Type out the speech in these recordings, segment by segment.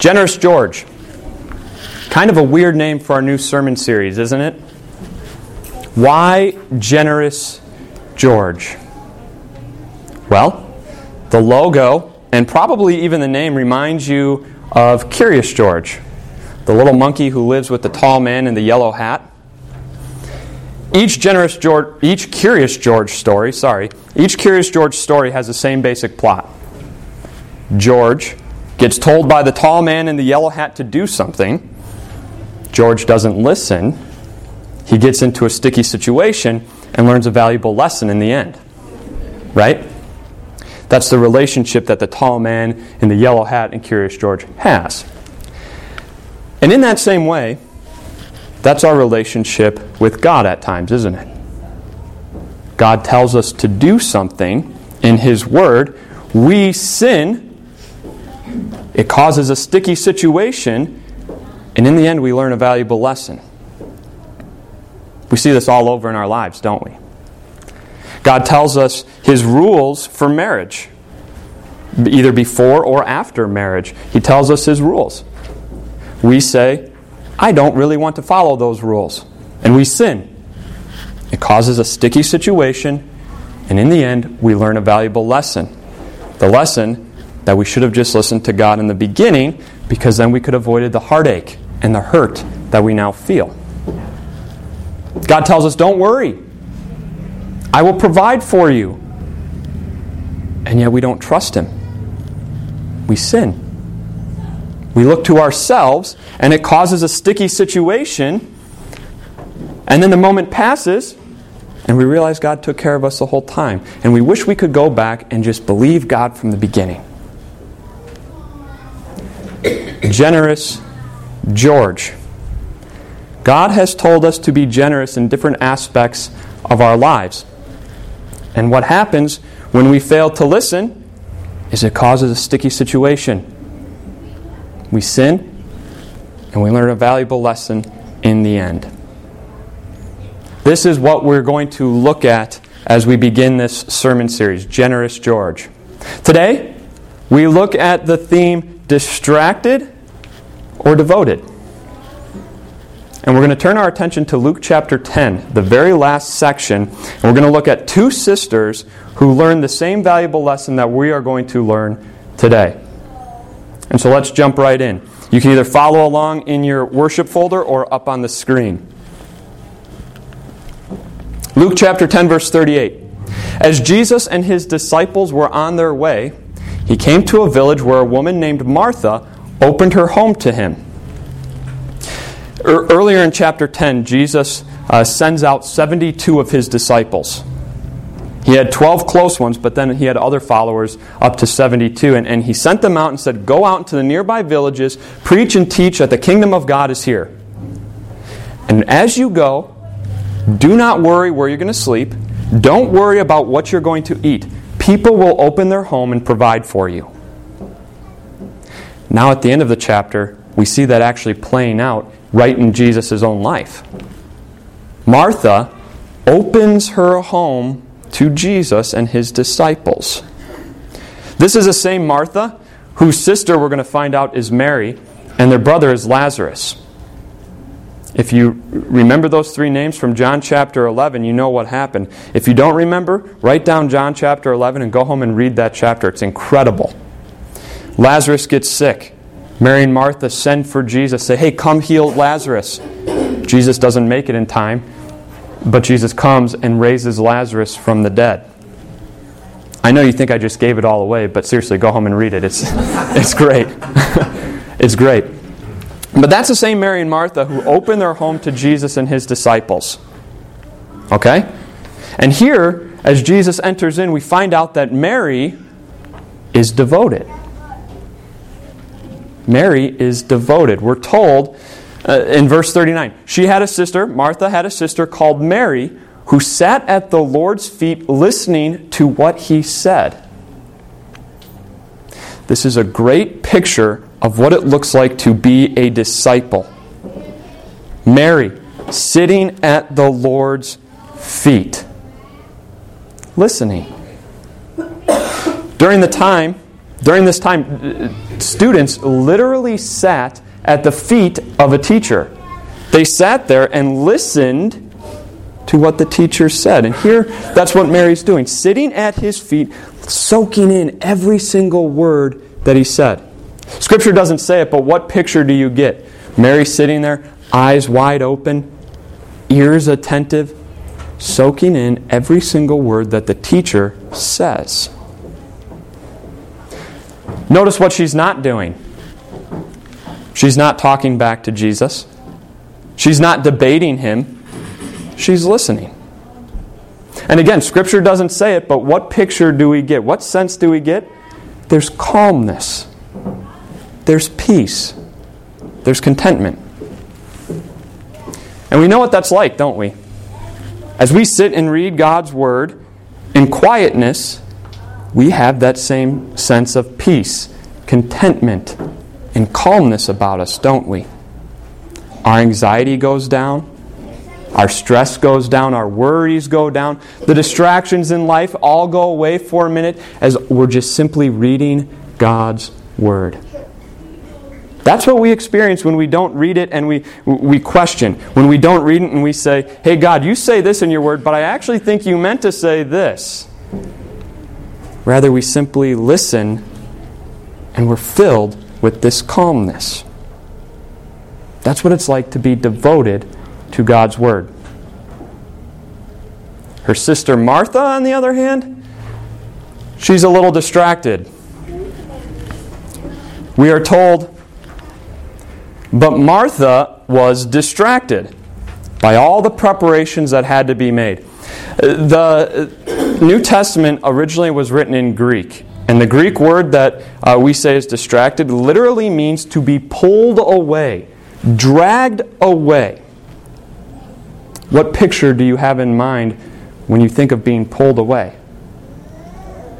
Generous George. Kind of a weird name for our new sermon series, isn't it? Why Generous George? Well, the logo and probably even the name reminds you of Curious George, the little monkey who lives with the tall man in the yellow hat. Each generous George, each Curious George story, sorry, each Curious George story has the same basic plot. George gets told by the tall man in the yellow hat to do something. George doesn't listen. He gets into a sticky situation and learns a valuable lesson in the end. Right? That's the relationship that the tall man in the yellow hat and Curious George has. And in that same way, that's our relationship with God at times, isn't it? God tells us to do something in His Word. We sin it causes a sticky situation, and in the end, we learn a valuable lesson. We see this all over in our lives, don't we? God tells us His rules for marriage, either before or after marriage. He tells us His rules. We say, I don't really want to follow those rules, and we sin. It causes a sticky situation, and in the end, we learn a valuable lesson. The lesson that we should have just listened to God in the beginning because then we could have avoided the heartache and the hurt that we now feel. God tells us, Don't worry, I will provide for you. And yet we don't trust Him. We sin. We look to ourselves, and it causes a sticky situation. And then the moment passes, and we realize God took care of us the whole time. And we wish we could go back and just believe God from the beginning generous George. God has told us to be generous in different aspects of our lives. And what happens when we fail to listen is it causes a sticky situation. We sin, and we learn a valuable lesson in the end. This is what we're going to look at as we begin this sermon series Generous George. Today, we look at the theme distracted or devoted. And we're going to turn our attention to Luke chapter 10, the very last section. And we're going to look at two sisters who learned the same valuable lesson that we are going to learn today. And so let's jump right in. You can either follow along in your worship folder or up on the screen. Luke chapter 10, verse 38. As Jesus and his disciples were on their way, he came to a village where a woman named Martha opened her home to him. Earlier in chapter 10, Jesus uh, sends out 72 of his disciples. He had 12 close ones, but then he had other followers up to 72. And, and he sent them out and said, Go out into the nearby villages, preach and teach that the kingdom of God is here. And as you go, do not worry where you're going to sleep. Don't worry about what you're going to eat people will open their home and provide for you. Now, at the end of the chapter, we see that actually playing out right in Jesus' own life. Martha opens her home to Jesus and his disciples. This is the same Martha whose sister we're going to find out is Mary, and their brother is Lazarus. If you remember those three names from John chapter 11, you know what happened. If you don't remember, write down John chapter 11 and go home and read that chapter. It's incredible. Lazarus gets sick. Mary and Martha send for Jesus, say, Hey, come heal Lazarus. Jesus doesn't make it in time, but Jesus comes and raises Lazarus from the dead. I know you think I just gave it all away, but seriously, go home and read it. It's, it's great. it's great. But that's the same Mary and Martha who opened their home to Jesus and his disciples. Okay? And here, as Jesus enters in, we find out that Mary is devoted. Mary is devoted. We're told uh, in verse 39 she had a sister, Martha had a sister called Mary, who sat at the Lord's feet listening to what he said. This is a great picture of what it looks like to be a disciple. Mary, sitting at the Lord's feet, listening. During the time During this time, students literally sat at the feet of a teacher. They sat there and listened to what the teacher said. And here, that's what Mary's doing, sitting at his feet, soaking in every single word that he said. Scripture doesn't say it, but what picture do you get? Mary sitting there, eyes wide open, ears attentive, soaking in every single word that the teacher says. Notice what she's not doing. She's not talking back to Jesus. She's not debating him. She's listening. And again, Scripture doesn't say it, but what picture do we get? What sense do we get? There's calmness, there's peace, there's contentment. And we know what that's like, don't we? As we sit and read God's Word in quietness, we have that same sense of peace, contentment, and calmness about us, don't we? Our anxiety goes down. Our stress goes down, our worries go down, the distractions in life all go away for a minute as we're just simply reading God's Word. That's what we experience when we don't read it and we, we question. When we don't read it and we say, hey, God, you say this in your Word, but I actually think you meant to say this. Rather, we simply listen and we're filled with this calmness. That's what it's like to be devoted to God's Word. Her sister Martha, on the other hand, she's a little distracted. We are told, but Martha was distracted by all the preparations that had to be made. Uh, the New Testament originally was written in Greek, and the Greek word that uh, we say is distracted literally means to be pulled away, dragged away. What picture do you have in mind when you think of being pulled away?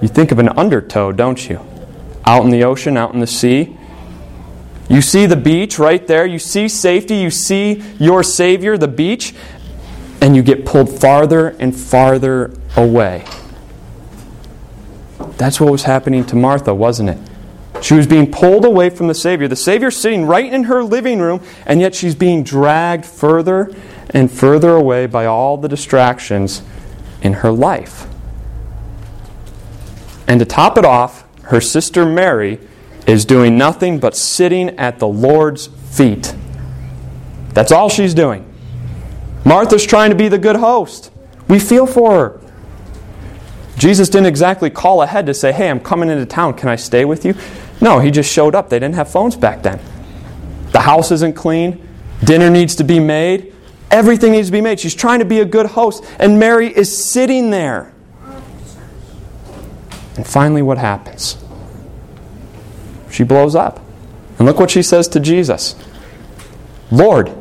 You think of an undertow, don't you? Out in the ocean, out in the sea. You see the beach right there. You see safety. You see your Savior, the beach, and you get pulled farther and farther away. That's what was happening to Martha, wasn't it? She was being pulled away from the Savior. The Savior's sitting right in her living room, and yet she's being dragged further and further away by all the distractions in her life. And to top it off, her sister Mary is doing nothing but sitting at the Lord's feet. That's all she's doing. Martha's trying to be the good host. We feel for her. Jesus didn't exactly call ahead to say, Hey, I'm coming into town. Can I stay with you? No, he just showed up. They didn't have phones back then. The house isn't clean. Dinner needs to be made. Everything needs to be made. She's trying to be a good host, and Mary is sitting there. And finally, what happens? She blows up. And look what she says to Jesus Lord,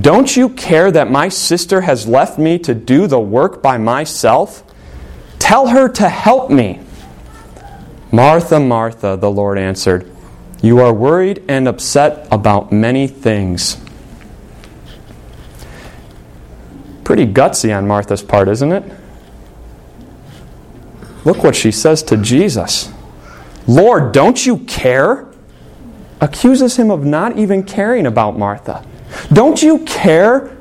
don't you care that my sister has left me to do the work by myself? Tell her to help me. Martha, Martha, the Lord answered, You are worried and upset about many things Pretty gutsy on Martha's part, isn't it? Look what she says to Jesus Lord, don't you care? Accuses him of not even caring about Martha. Don't you care?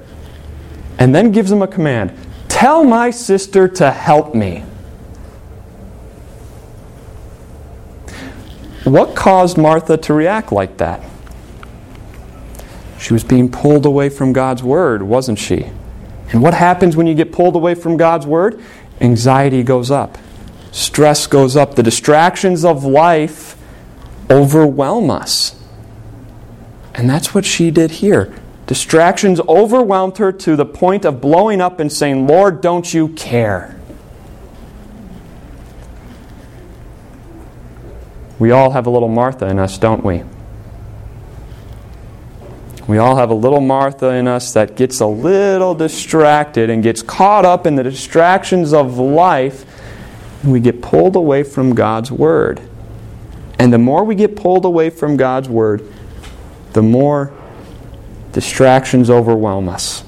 And then gives him a command Tell my sister to help me. What caused Martha to react like that? She was being pulled away from God's word, wasn't she? And what happens when you get pulled away from God's Word? Anxiety goes up, stress goes up, the distractions of life overwhelm us. And that's what she did here. Distractions overwhelmed her to the point of blowing up and saying, Lord, don't you care? We all have a little Martha in us, don't we? We all have a little Martha in us that gets a little distracted and gets caught up in the distractions of life, and we get pulled away from God's Word. And the more we get pulled away from God's Word, the more distractions overwhelm us.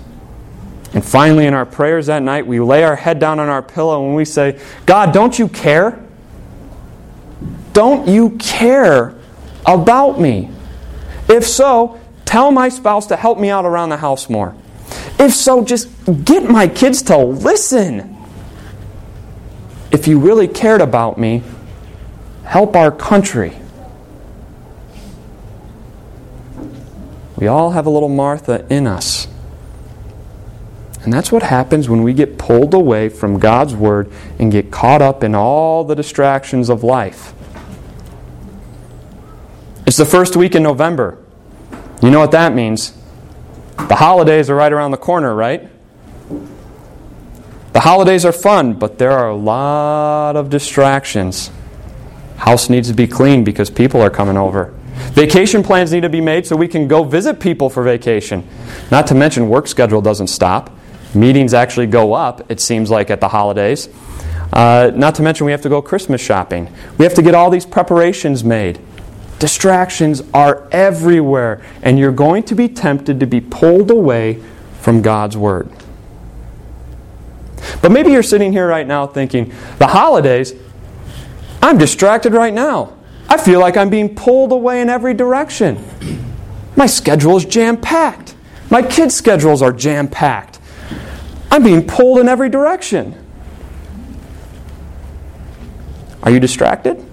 And finally, in our prayers that night, we lay our head down on our pillow and we say, God, don't you care? Don't you care about me? If so, tell my spouse to help me out around the house more. If so, just get my kids to listen. If you really cared about me, help our country. We all have a little Martha in us. And that's what happens when we get pulled away from God's Word and get caught up in all the distractions of life. It's the first week in November. You know what that means? The holidays are right around the corner, right? The holidays are fun, but there are a lot of distractions. House needs to be clean because people are coming over. Vacation plans need to be made so we can go visit people for vacation. Not to mention, work schedule doesn't stop. Meetings actually go up, it seems like, at the holidays. Uh, not to mention, we have to go Christmas shopping. We have to get all these preparations made. Distractions are everywhere, and you're going to be tempted to be pulled away from God's Word. But maybe you're sitting here right now thinking, the holidays, I'm distracted right now. I feel like I'm being pulled away in every direction. My schedule is jam packed. My kids' schedules are jam packed. I'm being pulled in every direction. Are you distracted?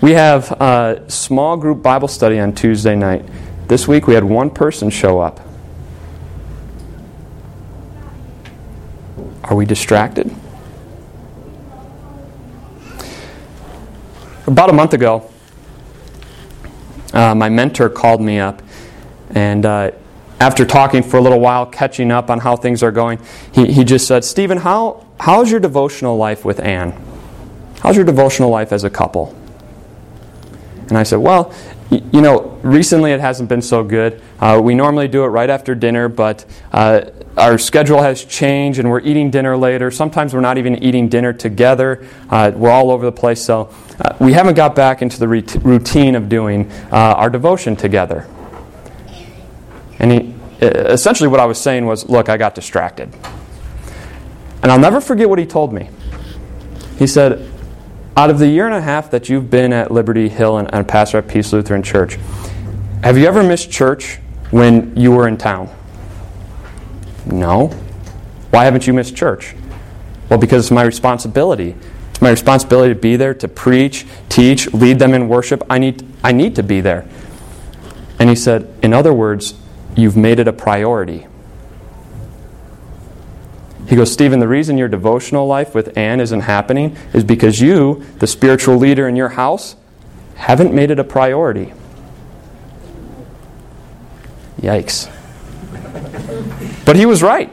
We have a small group Bible study on Tuesday night. This week we had one person show up. Are we distracted? About a month ago, uh, my mentor called me up, and uh, after talking for a little while, catching up on how things are going, he, he just said, Stephen, how, how's your devotional life with Anne? How's your devotional life as a couple? And I said, Well, you know, recently it hasn't been so good. Uh, we normally do it right after dinner, but uh, our schedule has changed and we're eating dinner later. Sometimes we're not even eating dinner together. Uh, we're all over the place. So uh, we haven't got back into the routine of doing uh, our devotion together. And he, essentially, what I was saying was, Look, I got distracted. And I'll never forget what he told me. He said, out of the year and a half that you've been at Liberty Hill and, and pastor at Peace Lutheran Church, have you ever missed church when you were in town? No. Why haven't you missed church? Well, because it's my responsibility. It's my responsibility to be there, to preach, teach, lead them in worship. I need, I need to be there. And he said, in other words, you've made it a priority. He goes, Stephen, the reason your devotional life with Anne isn't happening is because you, the spiritual leader in your house, haven't made it a priority. Yikes. But he was right.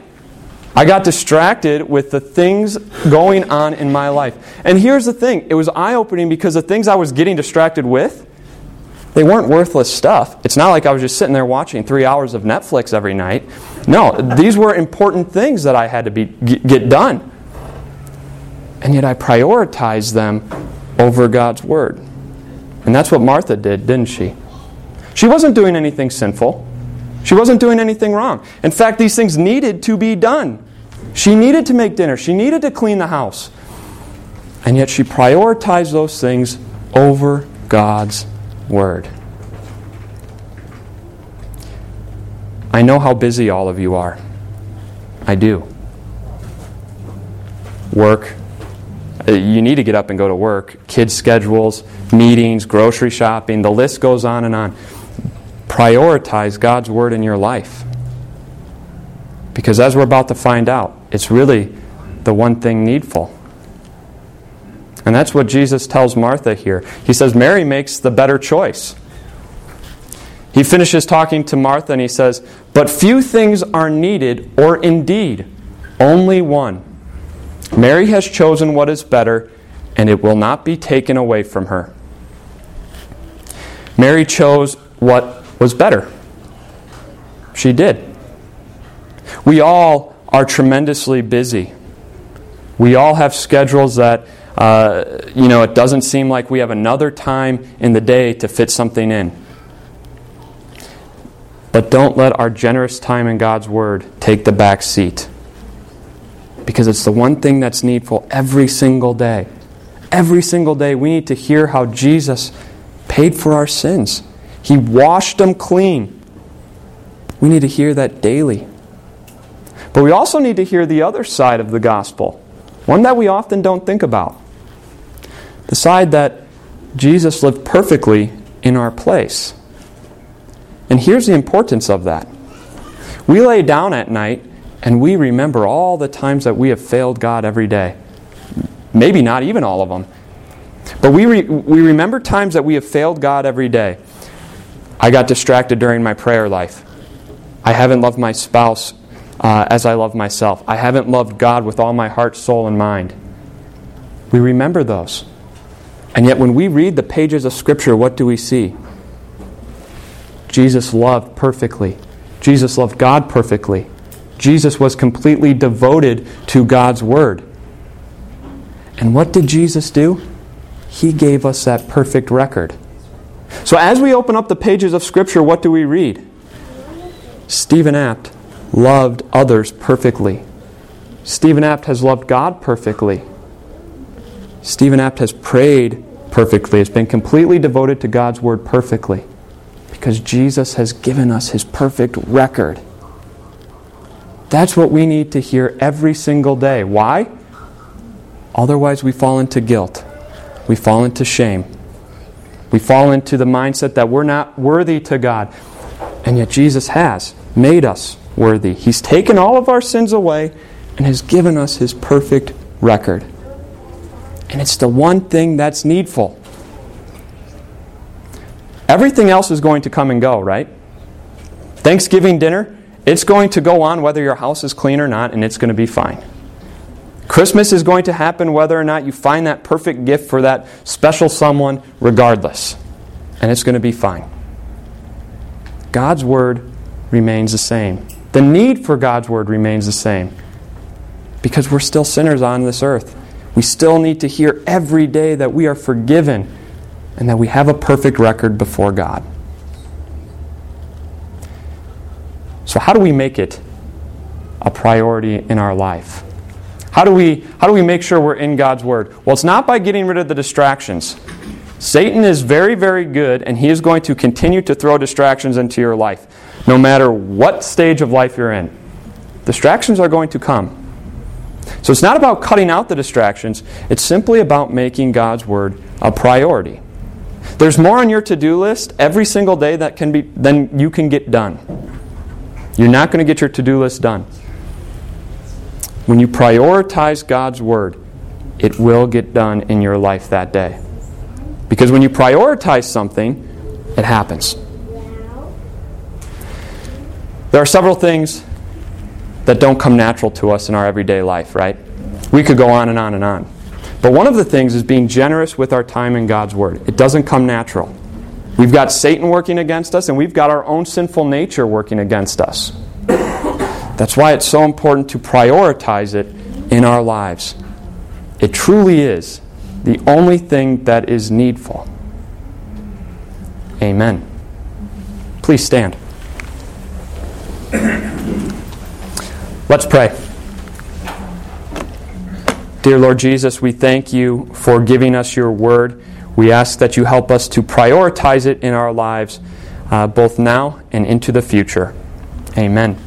I got distracted with the things going on in my life. And here's the thing it was eye opening because the things I was getting distracted with, they weren't worthless stuff. It's not like I was just sitting there watching three hours of Netflix every night. No, these were important things that I had to be, get done. And yet I prioritized them over God's Word. And that's what Martha did, didn't she? She wasn't doing anything sinful. She wasn't doing anything wrong. In fact, these things needed to be done. She needed to make dinner, she needed to clean the house. And yet she prioritized those things over God's word. I know how busy all of you are. I do. Work. Uh, you need to get up and go to work. Kids' schedules, meetings, grocery shopping, the list goes on and on. Prioritize God's Word in your life. Because as we're about to find out, it's really the one thing needful. And that's what Jesus tells Martha here. He says, Mary makes the better choice. He finishes talking to Martha and he says, But few things are needed, or indeed, only one. Mary has chosen what is better, and it will not be taken away from her. Mary chose what was better. She did. We all are tremendously busy. We all have schedules that uh, you know, it doesn't seem like we have another time in the day to fit something in. But don't let our generous time in God's Word take the back seat. Because it's the one thing that's needful every single day. Every single day, we need to hear how Jesus paid for our sins. He washed them clean. We need to hear that daily. But we also need to hear the other side of the gospel, one that we often don't think about. The side that Jesus lived perfectly in our place. And here's the importance of that. We lay down at night and we remember all the times that we have failed God every day. Maybe not even all of them. But we, re- we remember times that we have failed God every day. I got distracted during my prayer life. I haven't loved my spouse uh, as I love myself. I haven't loved God with all my heart, soul, and mind. We remember those. And yet, when we read the pages of Scripture, what do we see? Jesus loved perfectly. Jesus loved God perfectly. Jesus was completely devoted to God's Word. And what did Jesus do? He gave us that perfect record. So, as we open up the pages of Scripture, what do we read? Stephen Apt loved others perfectly. Stephen Apt has loved God perfectly. Stephen Apt has prayed perfectly, it's been completely devoted to God's Word perfectly, because Jesus has given us His perfect record. That's what we need to hear every single day. Why? Otherwise, we fall into guilt. We fall into shame. We fall into the mindset that we're not worthy to God. And yet, Jesus has made us worthy. He's taken all of our sins away and has given us His perfect record. And it's the one thing that's needful. Everything else is going to come and go, right? Thanksgiving dinner, it's going to go on whether your house is clean or not, and it's going to be fine. Christmas is going to happen whether or not you find that perfect gift for that special someone, regardless. And it's going to be fine. God's Word remains the same. The need for God's Word remains the same. Because we're still sinners on this earth. We still need to hear every day that we are forgiven and that we have a perfect record before God. So, how do we make it a priority in our life? How do we, how do we make sure we're in God's Word? Well, it's not by getting rid of the distractions. Satan is very, very good, and he is going to continue to throw distractions into your life, no matter what stage of life you're in. Distractions are going to come. So it's not about cutting out the distractions, it's simply about making God's Word a priority. There's more on your to do list every single day that can be, than you can get done. You're not going to get your to do list done. When you prioritize God's Word, it will get done in your life that day. Because when you prioritize something, it happens. There are several things that don't come natural to us in our everyday life, right? We could go on and on and on. But one of the things is being generous with our time in God's Word. It doesn't come natural. We've got Satan working against us, and we've got our own sinful nature working against us. That's why it's so important to prioritize it in our lives. It truly is the only thing that is needful. Amen. Please stand. Let's pray. Dear Lord Jesus, we thank you for giving us your word. We ask that you help us to prioritize it in our lives, uh, both now and into the future. Amen.